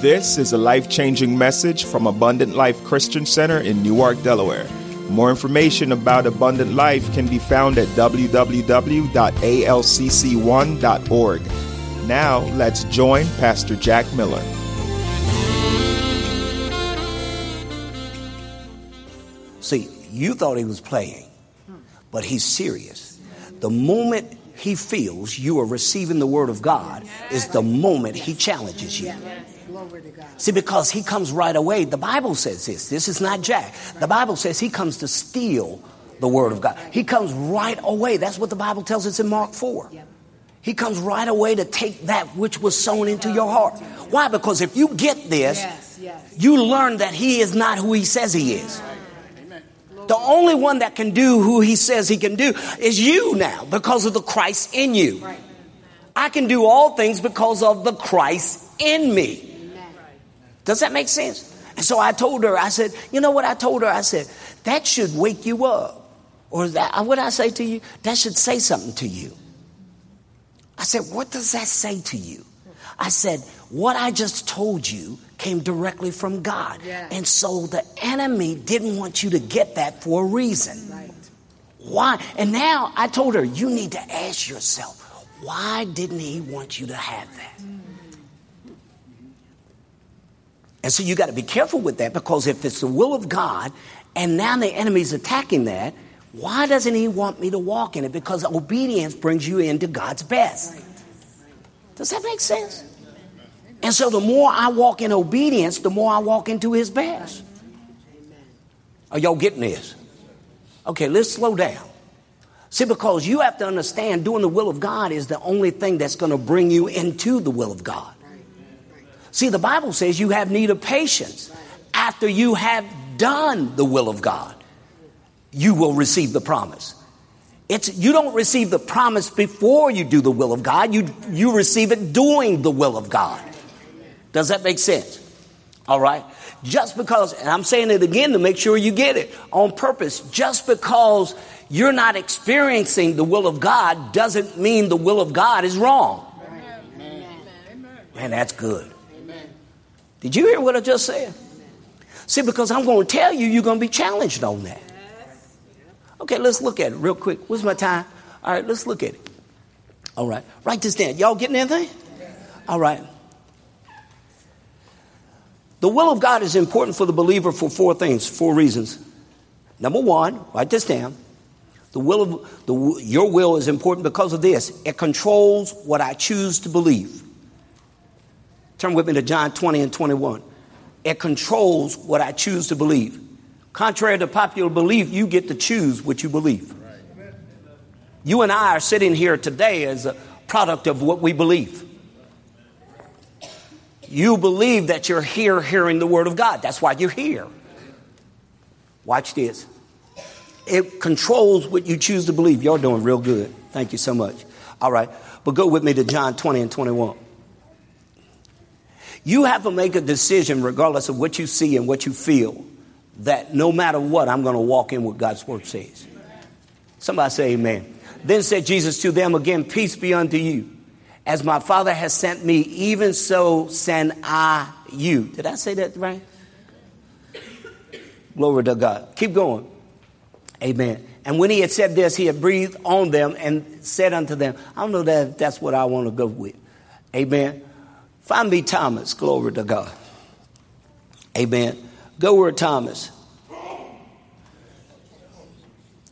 This is a life changing message from Abundant Life Christian Center in Newark, Delaware. More information about Abundant Life can be found at www.alcc1.org. Now, let's join Pastor Jack Miller. See, you thought he was playing, but he's serious. The moment he feels you are receiving the word of God is the moment he challenges you. See, because he comes right away. The Bible says this. This is not Jack. The Bible says he comes to steal the word of God. He comes right away. That's what the Bible tells us in Mark 4. He comes right away to take that which was sown into your heart. Why? Because if you get this, you learn that he is not who he says he is. The only one that can do who he says he can do is you now because of the Christ in you. I can do all things because of the Christ in me. Does that make sense? And so I told her, I said, you know what I told her? I said, that should wake you up. Or that, uh, what I say to you? That should say something to you. I said, what does that say to you? I said, what I just told you came directly from God. Yeah. And so the enemy didn't want you to get that for a reason. Right. Why? And now I told her, you need to ask yourself, why didn't he want you to have that? Mm. And so you got to be careful with that because if it's the will of God and now the enemy's attacking that, why doesn't he want me to walk in it? Because obedience brings you into God's best. Does that make sense? And so the more I walk in obedience, the more I walk into his best. Are y'all getting this? Okay, let's slow down. See, because you have to understand doing the will of God is the only thing that's going to bring you into the will of God. See, the Bible says you have need of patience. After you have done the will of God, you will receive the promise. It's, you don't receive the promise before you do the will of God. You, you receive it doing the will of God. Does that make sense? All right. Just because, and I'm saying it again to make sure you get it on purpose, just because you're not experiencing the will of God doesn't mean the will of God is wrong. Man, that's good. Did you hear what I just said? See, because I'm going to tell you, you're going to be challenged on that. Okay, let's look at it real quick. What's my time? All right, let's look at it. All right, write this down. Y'all getting anything? All right. The will of God is important for the believer for four things, four reasons. Number one, write this down. The will of the, your will is important because of this. It controls what I choose to believe. Turn with me to John 20 and 21. It controls what I choose to believe. Contrary to popular belief, you get to choose what you believe. You and I are sitting here today as a product of what we believe. You believe that you're here hearing the Word of God. That's why you're here. Watch this. It controls what you choose to believe. You're doing real good. Thank you so much. All right. But go with me to John 20 and 21. You have to make a decision, regardless of what you see and what you feel, that no matter what, I'm going to walk in what God's Word says. Somebody say amen. Then said Jesus to them again, Peace be unto you. As my Father has sent me, even so send I you. Did I say that right? Glory to God. Keep going. Amen. And when he had said this, he had breathed on them and said unto them, I don't know that that's what I want to go with. Amen. Find me Thomas. Glory to God. Amen. Go where Thomas.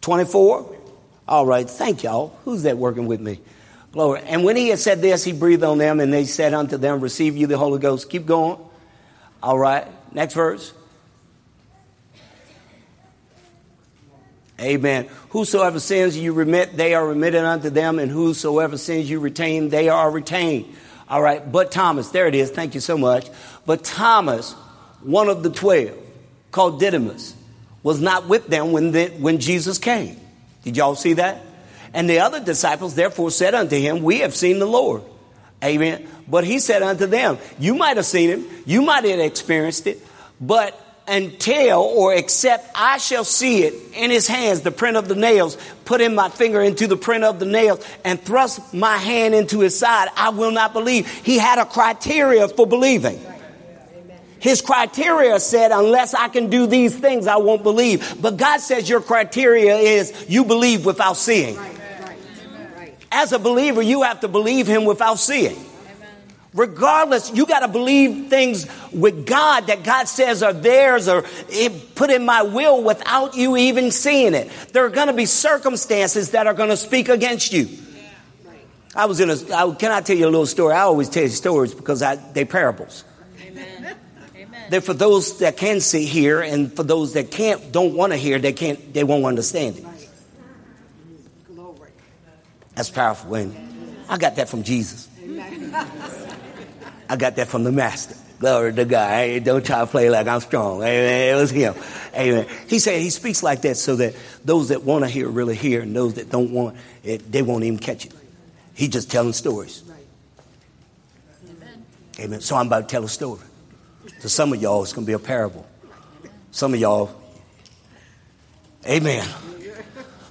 24? All right. Thank y'all. Who's that working with me? Glory. And when he had said this, he breathed on them, and they said unto them, Receive you the Holy Ghost. Keep going. All right. Next verse. Amen. Whosoever sins you remit, they are remitted unto them, and whosoever sins you retain, they are retained. All right. But Thomas, there it is. Thank you so much. But Thomas, one of the twelve, called Didymus, was not with them when, the, when Jesus came. Did y'all see that? And the other disciples therefore said unto him, We have seen the Lord. Amen. But he said unto them, You might have seen him, you might have experienced it, but until or except I shall see it in his hands, the print of the nails, put in my finger into the print of the nails, and thrust my hand into his side, I will not believe. He had a criteria for believing. His criteria said, unless I can do these things, I won't believe. But God says your criteria is you believe without seeing. As a believer, you have to believe Him without seeing. Regardless, you got to believe things with God that God says are theirs or put in my will without you even seeing it. There are going to be circumstances that are going to speak against you. I was in a, I, can I tell you a little story? I always tell you stories because I, they're parables. Amen. They're for those that can see, hear, and for those that can't, don't want to hear, they can't, they won't understand it. That's powerful. And I got that from Jesus. I got that from the master. Glory to God. Hey, don't try to play like I'm strong. Amen. It was him. Amen. He said he speaks like that so that those that want to hear really hear, and those that don't want it, they won't even catch it. He just telling stories. Amen. Amen. So I'm about to tell a story. To some of y'all, it's going to be a parable. Some of y'all, Amen.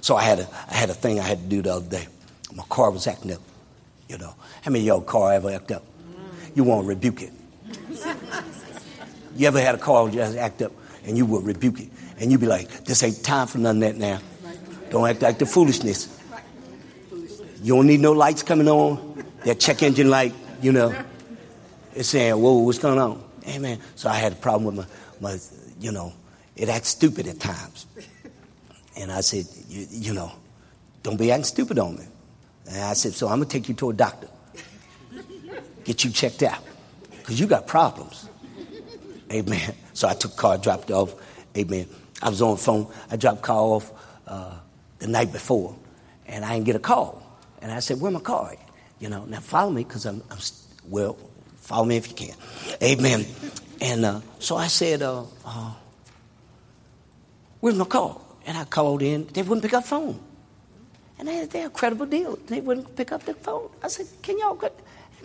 So I had a I had a thing I had to do the other day. My car was acting up. You know, how many of y'all car ever act up? You want to rebuke it. You ever had a car just act up and you would rebuke it, and you'd be like, "This ain't time for none of that now. Don't act like the foolishness." You don't need no lights coming on. That check engine light, you know, it's saying, whoa, what's going on? Amen. So I had a problem with my, my you know, it acts stupid at times. And I said, you, you know, don't be acting stupid on me. And I said, so I'm going to take you to a doctor. Get you checked out. Because you got problems. Amen. So I took car, dropped off. Amen. I was on the phone. I dropped car off uh, the night before, and I didn't get a call. And I said, Where my car at? You know, now follow me because I'm, I'm, well, follow me if you can. Amen. And uh, so I said, uh, uh, Where's my car? And I called in. They wouldn't pick up phone. And they, they're a credible deal. They wouldn't pick up the phone. I said, Can y'all?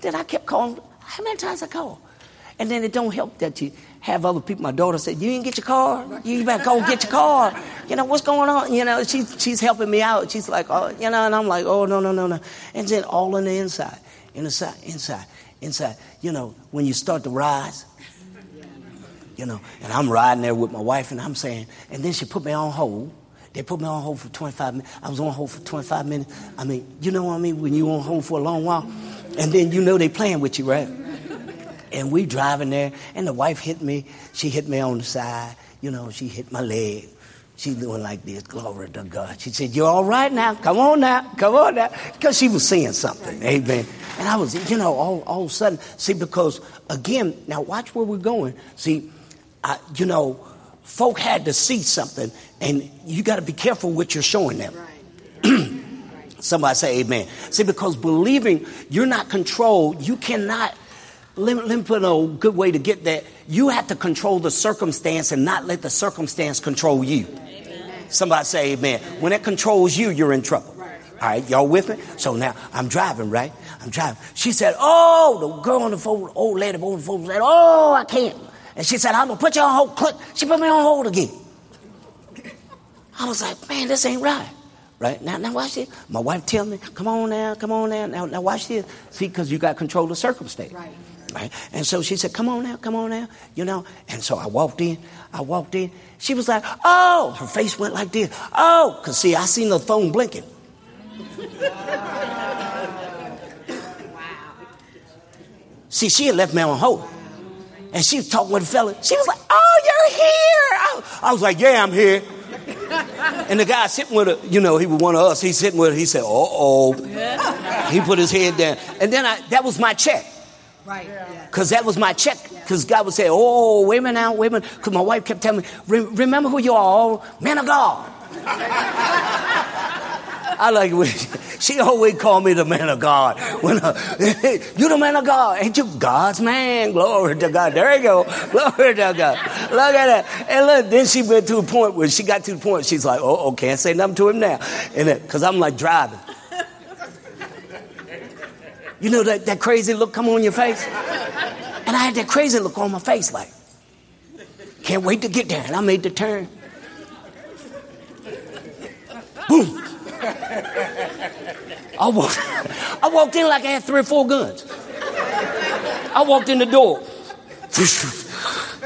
Then I kept calling. How many times I call? And then it don't help that you have other people. My daughter said, "You didn't get your car. You better go get your car." You know what's going on? You know she's she's helping me out. She's like, "Oh, you know," and I'm like, "Oh no no no no." And then all on the inside, inside, inside, inside. You know when you start to rise. You know, and I'm riding there with my wife, and I'm saying, and then she put me on hold. They put me on hold for 25 minutes. I was on hold for 25 minutes. I mean, you know what I mean? When you on hold for a long while, and then you know they playing with you, right? And we driving there, and the wife hit me. She hit me on the side. You know, she hit my leg. She doing like this, glory to God. She said, You're all right now. Come on now. Come on now. Because she was seeing something. Amen. And I was, you know, all, all of a sudden, see, because again, now watch where we're going. See, I, you know, folk had to see something, and you got to be careful what you're showing them. Right. Somebody say amen. See, because believing you're not controlled, you cannot let, let me put a good way to get that. You have to control the circumstance and not let the circumstance control you. Amen. Somebody say amen. When it controls you, you're in trouble. All right, y'all with me? So now I'm driving, right? I'm driving. She said, Oh, the girl on the phone, old lady on the phone said, Oh, I can't. And she said, I'm going to put you on hold. Click. She put me on hold again. I was like, Man, this ain't right. Right? Now, now watch this. My wife tell me, Come on now, come on now. Now, now watch this. See, because you got control of the circumstance. Right. Right? And so she said, Come on now, come on now, you know. And so I walked in, I walked in. She was like, Oh, her face went like this. Oh, because see, I seen the phone blinking. Wow. See, she had left me on hold. And she was talking with a fella. She was like, Oh, you're here. I was like, Yeah, I'm here. And the guy sitting with her, you know, he was one of us. He's sitting with her. He said, Uh oh. He put his head down. And then I, that was my check. Right. Because that was my check. Because God would say, oh, women out, women. Because my wife kept telling me, remember who you are, man of God. I like when she always called me the man of God. When you the man of God, ain't you God's man? Glory to God. There you go. Glory to God. Look at that. And look, then she went to a point where she got to the point. She's like, oh, oh can't say nothing to him now, and because I'm like driving. You know that, that crazy look come on your face? And I had that crazy look on my face, like, can't wait to get there. And I made the turn. Boom. I walked, I walked in like I had three or four guns. I walked in the door.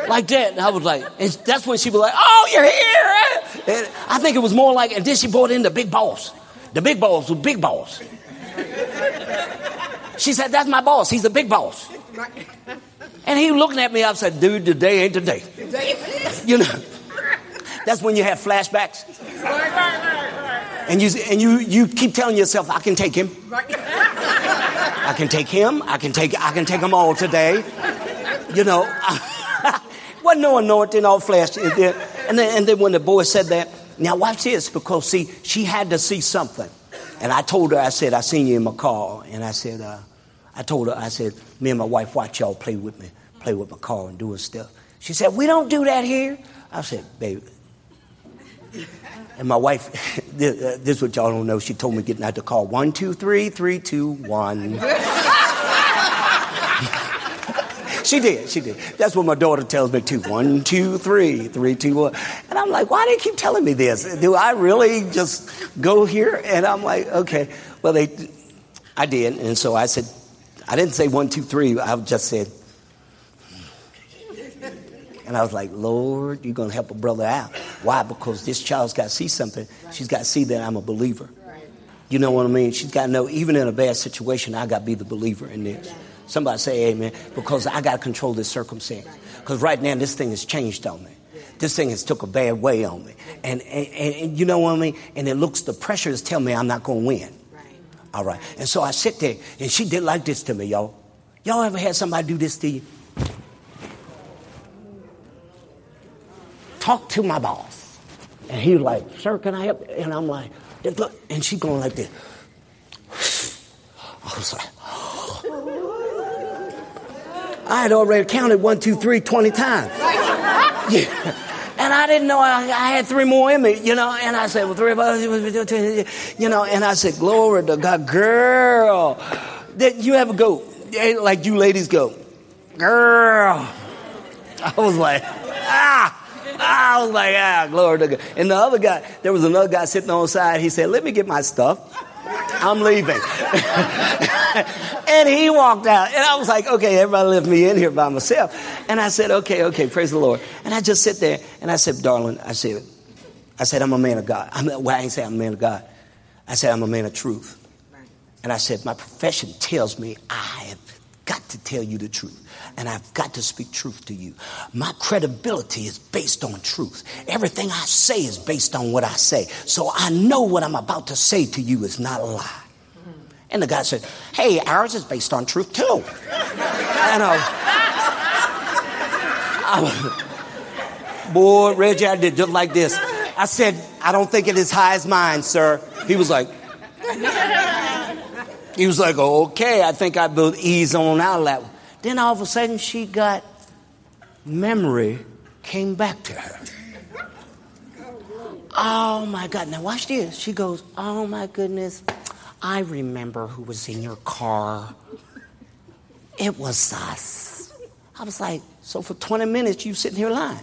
like that. And I was like, and that's when she was like, oh, you're here. And I think it was more like, and then she brought in the big boss. The big boss was big boss. She said, that's my boss. He's the big boss. And he looking at me, I said, dude, today ain't today. You know, that's when you have flashbacks. And you, and you, you keep telling yourself, I can take him. I can take him. I can take, I can take them all today. You know, wasn't no anointing, all flesh. And then, and then, and then when the boy said that, now watch this, because see, she had to see something. And I told her, I said, I seen you in my car. And I said, uh, I told her, I said, me and my wife watch y'all play with me, play with my car and doing stuff. She said, we don't do that here. I said, baby. And my wife, this, uh, is what y'all don't know. She told me getting out the car. One, two, three, three, two, one. She did. She did. That's what my daughter tells me too. One, two, three, three, two, one. And I'm like, why do they keep telling me this? Do I really just go here? And I'm like, okay. Well, they, I did. And so I said, I didn't say one, two, three. I just said, and I was like, Lord, you're going to help a brother out. Why? Because this child's got to see something. She's got to see that I'm a believer. You know what I mean? She's got to know, even in a bad situation, I got to be the believer in this. Somebody say amen. Because I got to control this circumstance. Because right now, this thing has changed on me. This thing has took a bad way on me. And, and, and you know what I mean? And it looks, the pressure is telling me I'm not going to win. All right. And so I sit there, and she did like this to me, y'all. Y'all ever had somebody do this to you? Talk to my boss. And he was like, sir, can I help? And I'm like, and she going like this. I was like, I had already counted one, two, three, 20 times. Yeah. And I didn't know I, I, had three more in me, you know. And I said, well, three of us, you know. And I said, glory to God, girl. That you have a go, like you ladies go, girl. I was like, ah. I was like, ah, glory to God. And the other guy, there was another guy sitting on the side. He said, let me get my stuff. I'm leaving. and he walked out. And I was like, okay, everybody left me in here by myself. And I said, okay, okay, praise the Lord. And I just sit there and I said, darling, I said, I said, I'm a man of God. I'm, well, I ain't say I'm a man of God. I said, I'm a man of truth. And I said, my profession tells me I to tell you the truth and I've got to speak truth to you. My credibility is based on truth. Everything I say is based on what I say. So I know what I'm about to say to you is not a lie. And the guy said, Hey, ours is based on truth too. And uh, boy, Reggie, I did just like this. I said, I don't think it is high as mine, sir. He was like, he was like, okay, I think I built ease on out of that one. Then all of a sudden she got memory came back to her. Oh my God. Now watch this. She goes, Oh my goodness. I remember who was in your car. It was us. I was like, So for 20 minutes you sitting here lying.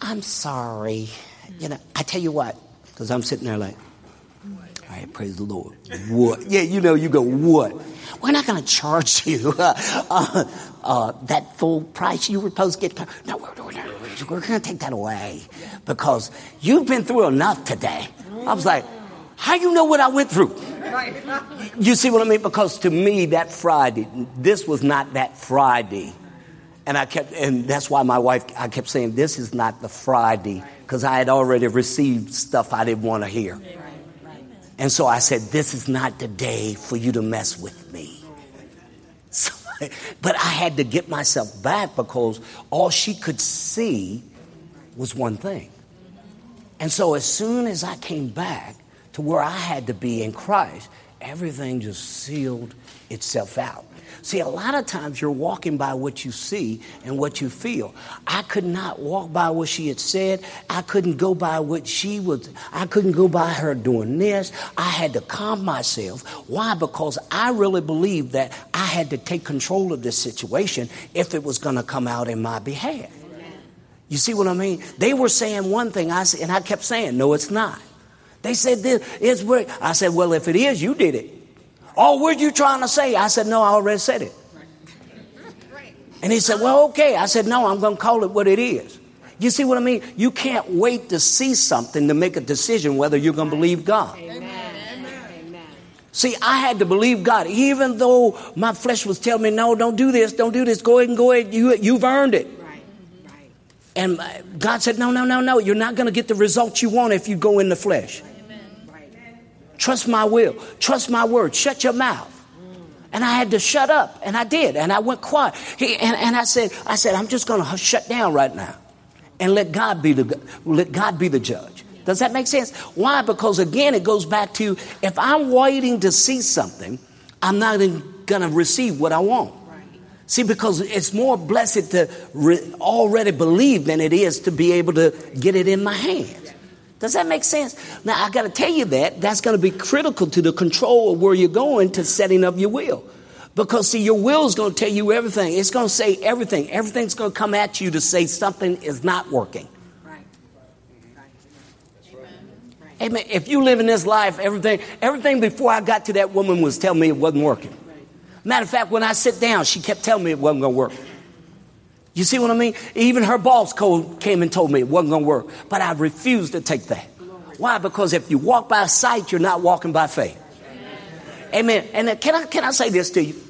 I'm sorry. You know, I tell you what, because I'm sitting there like, praise the Lord. What? Yeah, you know, you go, what? We're not going to charge you uh, uh, that full price you were supposed to get. No, we're, we're, we're going to take that away because you've been through enough today. I was like, how do you know what I went through? You see what I mean? Because to me, that Friday, this was not that Friday. And I kept, and that's why my wife, I kept saying, this is not the Friday, because I had already received stuff I didn't want to hear. And so I said, This is not the day for you to mess with me. So, but I had to get myself back because all she could see was one thing. And so as soon as I came back to where I had to be in Christ, everything just sealed itself out. See, a lot of times you're walking by what you see and what you feel. I could not walk by what she had said. I couldn't go by what she was, I couldn't go by her doing this. I had to calm myself. Why? Because I really believed that I had to take control of this situation if it was going to come out in my behalf. You see what I mean? They were saying one thing, I said, and I kept saying, no, it's not. They said this is where I said, well, if it is, you did it. Oh, what are you trying to say? I said, No, I already said it. And he said, Well, okay. I said, No, I'm going to call it what it is. You see what I mean? You can't wait to see something to make a decision whether you're going to believe God. Amen. See, I had to believe God, even though my flesh was telling me, no, don't do this, don't do this, go ahead and go ahead, you, you've earned it. And uh, God said, no, no, no, no, you're not going to get the results you want if you go in the flesh. Trust my will, trust my word, shut your mouth. And I had to shut up, and I did, and I went quiet. He, and, and I said, I said, I'm just going to shut down right now, and let God be the let God be the judge. Does that make sense? Why? Because again, it goes back to if I'm waiting to see something, I'm not going to receive what I want. See, because it's more blessed to re- already believe than it is to be able to get it in my hands. Does that make sense? Now, I got to tell you that that's going to be critical to the control of where you're going to setting up your will. Because, see, your will is going to tell you everything. It's going to say everything. Everything's going to come at you to say something is not working. Amen. If you live in this life, everything, everything before I got to that woman was telling me it wasn't working. Matter of fact, when I sit down, she kept telling me it wasn't going to work. You see what I mean? Even her boss came and told me it wasn't going to work, but I refused to take that. Why? Because if you walk by sight, you're not walking by faith. Amen. And uh, can I can I say this to you,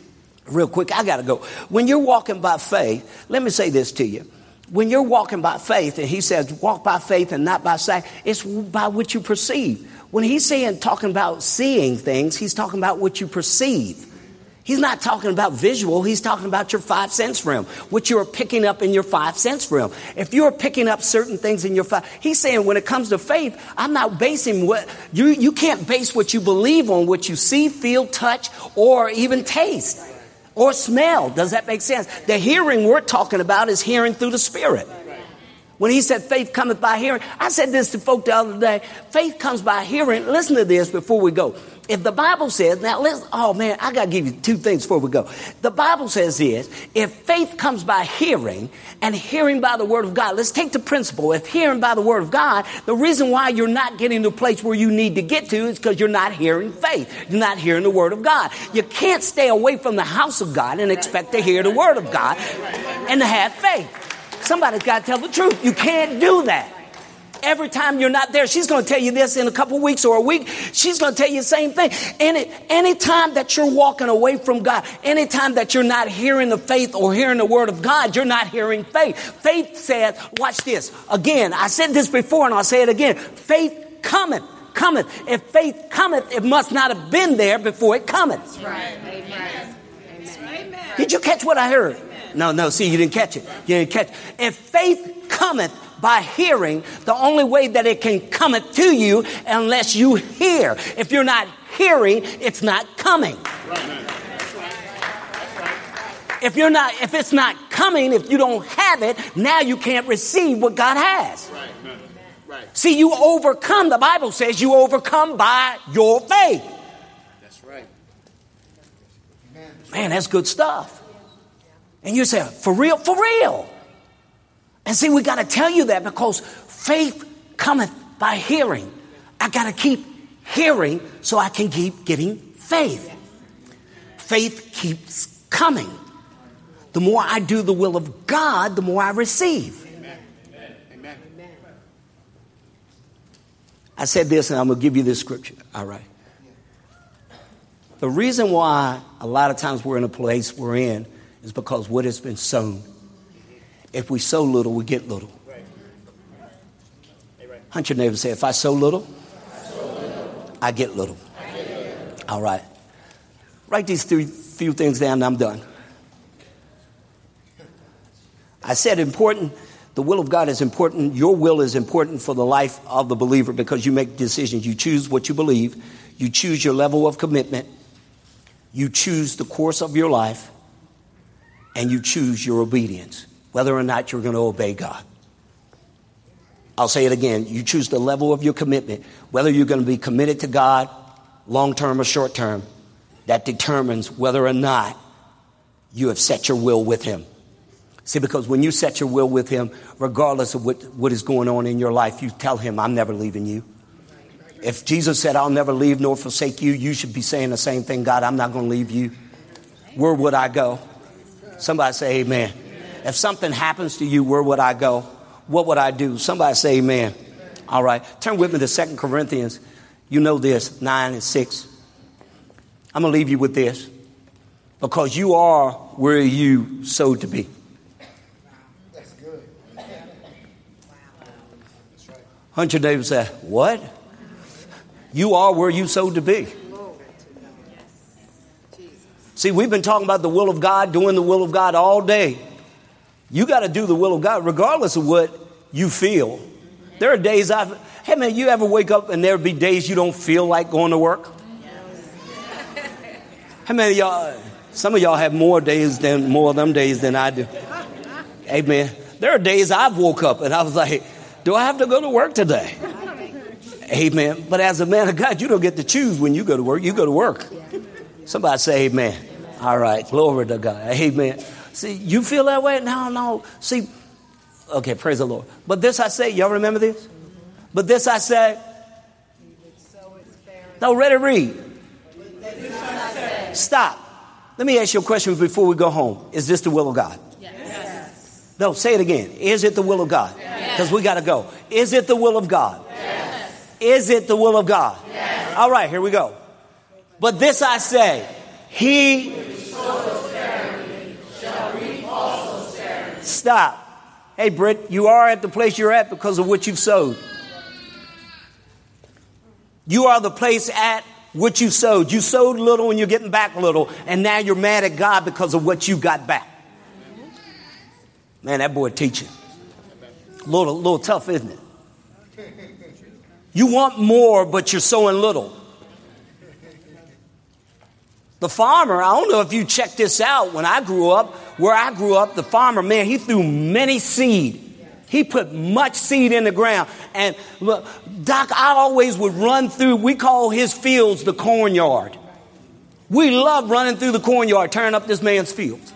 real quick? I got to go. When you're walking by faith, let me say this to you when you're walking by faith, and he says, walk by faith and not by sight, it's by what you perceive. When he's saying, talking about seeing things, he's talking about what you perceive. He's not talking about visual, he's talking about your five sense realm, what you're picking up in your five sense realm. If you're picking up certain things in your five, he's saying when it comes to faith, I'm not basing what, you, you can't base what you believe on what you see, feel, touch, or even taste or smell. Does that make sense? The hearing we're talking about is hearing through the Spirit. When he said faith cometh by hearing, I said this to folk the other day. Faith comes by hearing. Listen to this before we go. If the Bible says, now listen, oh man, I gotta give you two things before we go. The Bible says this, if faith comes by hearing and hearing by the word of God, let's take the principle. If hearing by the word of God, the reason why you're not getting to a place where you need to get to is because you're not hearing faith. You're not hearing the word of God. You can't stay away from the house of God and expect to hear the word of God and to have faith. Somebody's got to tell the truth. You can't do that every time you're not there, she's going to tell you this in a couple weeks or a week. She's going to tell you the same thing. Any anytime that you're walking away from God, anytime that you're not hearing the faith or hearing the word of God, you're not hearing faith. Faith says, watch this. Again, I said this before and I'll say it again. Faith cometh cometh. If faith cometh, it must not have been there before it cometh. Right. Amen. Amen. Did you catch what I heard? No, no, see, you didn't catch it. You didn't catch it. If faith cometh, by hearing. The only way that it can come to you unless you hear. If you're not hearing, it's not coming. If you're not, if it's not coming, if you don't have it, now you can't receive what God has. Right. See, you overcome, the Bible says you overcome by your faith. That's right. Man, that's good stuff. And you say, for real? For real. And see, we got to tell you that because faith cometh by hearing. I got to keep hearing so I can keep getting faith. Faith keeps coming. The more I do the will of God, the more I receive. Amen. Amen. I said this, and I'm going to give you this scripture. All right. The reason why a lot of times we're in a place we're in is because what has been sown if we sow little, we get little. Hunt your neighbor and say, if I sow little, I get little. All right. Write these three few things down and I'm done. I said important. The will of God is important. Your will is important for the life of the believer because you make decisions. You choose what you believe. You choose your level of commitment. You choose the course of your life. And you choose your obedience whether or not you're going to obey God. I'll say it again. You choose the level of your commitment, whether you're going to be committed to God long term or short term. That determines whether or not you have set your will with Him. See, because when you set your will with Him, regardless of what, what is going on in your life, you tell Him, I'm never leaving you. If Jesus said, I'll never leave nor forsake you, you should be saying the same thing God, I'm not going to leave you. Where would I go? Somebody say, Amen. If something happens to you, where would I go? What would I do? Somebody say amen. All right. Turn with me to Second Corinthians. You know this, 9 and 6. I'm going to leave you with this. Because you are where you sowed to be. That's good. Hunter David said, What? You are where you sowed to be. See, we've been talking about the will of God, doing the will of God all day. You got to do the will of God regardless of what you feel. There are days I've, hey man, you ever wake up and there be days you don't feel like going to work? How many y'all, some of y'all have more days than, more of them days than I do. Amen. There are days I've woke up and I was like, do I have to go to work today? Amen. But as a man of God, you don't get to choose when you go to work. You go to work. Somebody say amen. All right. Glory to God. Amen. See, you feel that way? No, no. See, okay, praise the Lord. But this I say, y'all remember this? But this I say. No, ready read. Stop. Let me ask you a question before we go home. Is this the will of God? Yes. No, say it again. Is it the will of God? Because yes. we got to go. Is it the will of God? Yes. Is it the will of God? Yes. All right, here we go. But this I say, he Stop. Hey, Britt, you are at the place you're at because of what you've sowed. You are the place at what you sowed. You sowed little and you're getting back little, and now you're mad at God because of what you got back. Man, that boy teaching. A little, little tough, isn't it? You want more, but you're sowing little. The farmer, I don't know if you checked this out when I grew up, where I grew up, the farmer, man, he threw many seed. He put much seed in the ground. And look, Doc, I always would run through, we call his fields the cornyard. We love running through the cornyard, tearing up this man's fields.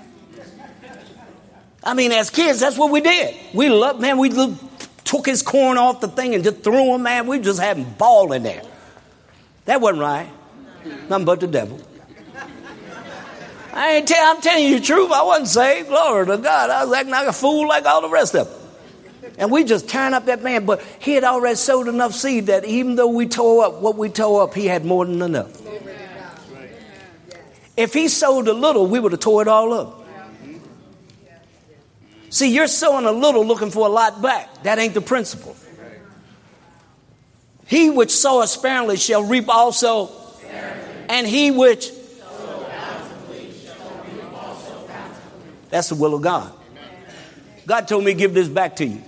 I mean, as kids, that's what we did. We loved, man, we took his corn off the thing and just threw him, man. We just having ball in there. That wasn't right. Nothing but the devil. I ain't tell, I'm telling you the truth. I wasn't saved. Glory to God. I was acting like a fool like all the rest of them. And we just tearing up that man. But he had already sowed enough seed that even though we tore up what we tore up, he had more than enough. If he sowed a little, we would have tore it all up. See, you're sowing a little looking for a lot back. That ain't the principle. He which soweth sparingly shall reap also, and he which That's the will of God. God told me to give this back to you.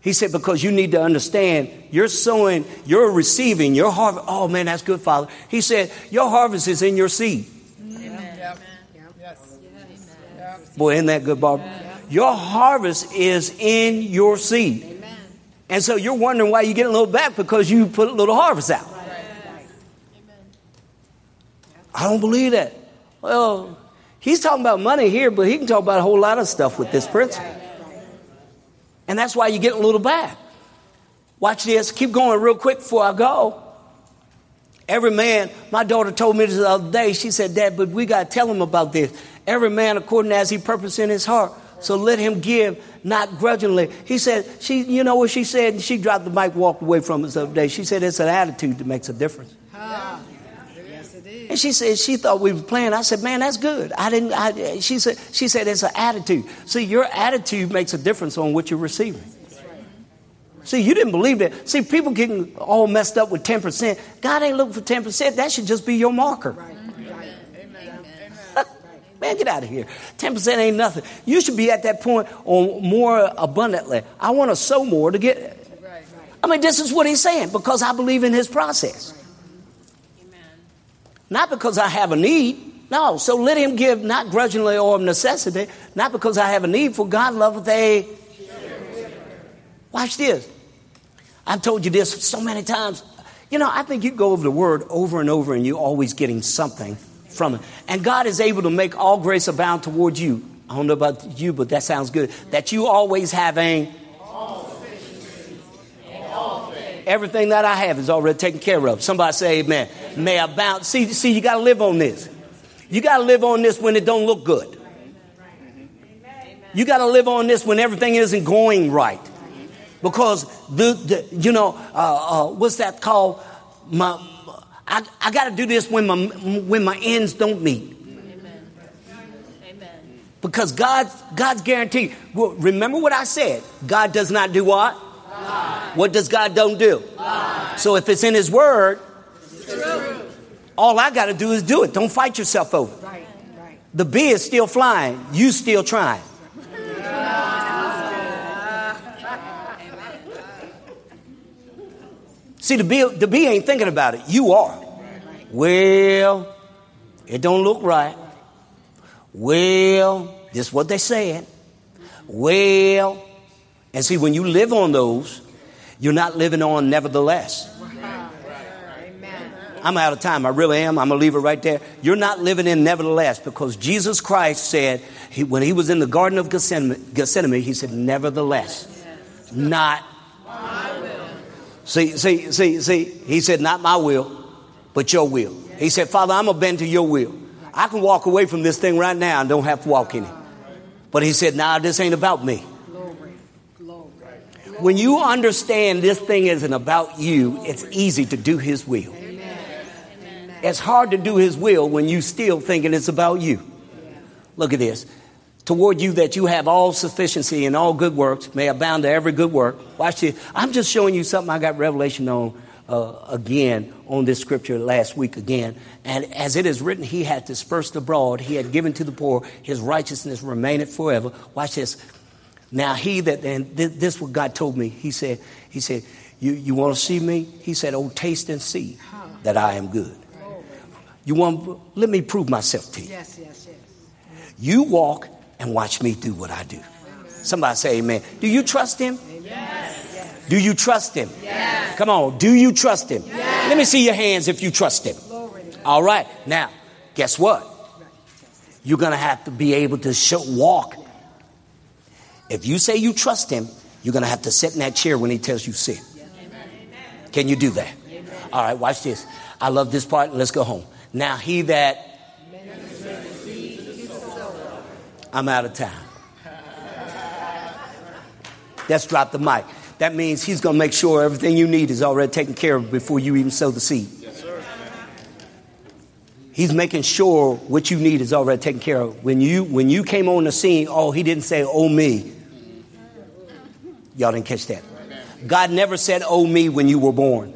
He said, because you need to understand, you're sowing, you're receiving your harvest. Oh man, that's good, Father. He said, your harvest is in your seed. Boy, isn't that good, Bob? Your harvest is in your seed. And so you're wondering why you get a little back because you put a little harvest out. I don't believe that. Well, He's talking about money here, but he can talk about a whole lot of stuff with this principle. And that's why you get a little bad. Watch this. Keep going real quick before I go. Every man, my daughter told me this the other day. She said, Dad, but we got to tell him about this. Every man according as he purpose in his heart. So let him give, not grudgingly. He said, she, you know what she said? She dropped the mic, walked away from us the other day. She said, it's an attitude that makes a difference. And she said she thought we were playing. I said, "Man, that's good." I didn't. I, she said, "She said it's an attitude. See, your attitude makes a difference on what you're receiving." See, you didn't believe that. See, people getting all messed up with ten percent. God ain't looking for ten percent. That should just be your marker. Man, get out of here. 10% ain't nothing. You should be at that point on more abundantly. I want to sow more to get it. I mean, this is what he's saying because I believe in his process. Not because I have a need. No, so let him give not grudgingly or of necessity, not because I have a need, for God loveth a. Watch this. I've told you this so many times. You know, I think you go over the word over and over and you're always getting something from it. And God is able to make all grace abound towards you. I don't know about you, but that sounds good. That you always having Everything that I have is already taken care of. Somebody say amen. May I bounce. See, see, you got to live on this. You got to live on this when it don't look good. You got to live on this when everything isn't going right. Because the, the you know, uh, uh, what's that called? My, I, I got to do this when my when my ends don't meet. Because God's God's guarantee. Well, remember what I said. God does not do what? Lie. What does God don't do? Lie. So if it's in His Word, all I got to do is do it. Don't fight yourself over. Right, right. The bee is still flying. You still trying. See, the bee, the bee ain't thinking about it. You are. Well, it don't look right. Well, this is what they said. Well, and see, when you live on those, you're not living on nevertheless. I'm out of time. I really am. I'm going to leave it right there. You're not living in nevertheless because Jesus Christ said, he, when he was in the Garden of Gethsemane, Gethsemane he said, nevertheless, not my will. See, see, see, see, he said, not my will, but your will. He said, Father, I'm going to bend to your will. I can walk away from this thing right now and don't have to walk in it. But he said, nah, this ain't about me. When you understand this thing isn't about you, it's easy to do his will. It's hard to do his will when you still thinking it's about you. Look at this. Toward you that you have all sufficiency and all good works, may abound to every good work. Watch this. I'm just showing you something I got revelation on uh, again on this scripture last week again. And as it is written, he had dispersed abroad, he had given to the poor, his righteousness remaineth forever. Watch this. Now he that, and this, this what God told me. He said, he said, you, you want to see me? He said, oh, taste and see that I am good. You want, let me prove myself to you. Yes, yes, yes. You walk and watch me do what I do. Somebody say amen. Do you trust him? Yes. Do you trust him? Yes. Come on. Do you trust him? Yes. Let me see your hands if you trust him. All right. Now, guess what? You're going to have to be able to show, walk. If you say you trust him, you're going to have to sit in that chair when he tells you sit. Can you do that? All right, watch this. I love this part. Let's go home. Now he that I'm out of time. Let's drop the mic. That means he's going to make sure everything you need is already taken care of before you even sow the seed. He's making sure what you need is already taken care of. When you when you came on the scene, oh, he didn't say, "Oh me." Y'all didn't catch that. God never said, "Oh me" when you were born.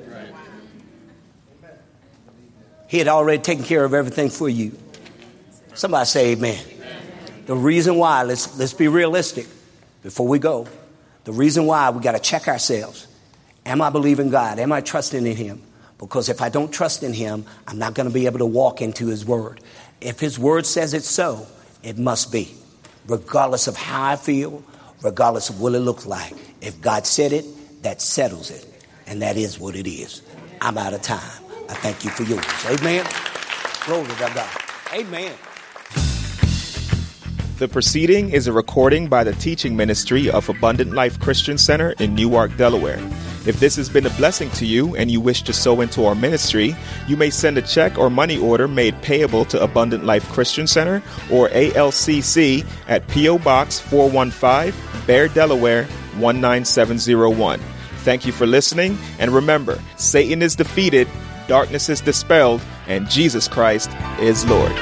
He had already taken care of everything for you. Somebody say amen. The reason why, let's, let's be realistic before we go. The reason why we got to check ourselves. Am I believing God? Am I trusting in Him? Because if I don't trust in Him, I'm not going to be able to walk into His Word. If His Word says it's so, it must be. Regardless of how I feel, regardless of what it looks like. If God said it, that settles it. And that is what it is. I'm out of time. I thank you for yours. Amen. Glory to God. Amen. The proceeding is a recording by the teaching ministry of Abundant Life Christian Center in Newark, Delaware. If this has been a blessing to you and you wish to sow into our ministry, you may send a check or money order made payable to Abundant Life Christian Center or ALCC at P.O. Box 415, Bear, Delaware 19701. Thank you for listening, and remember, Satan is defeated darkness is dispelled, and Jesus Christ is Lord.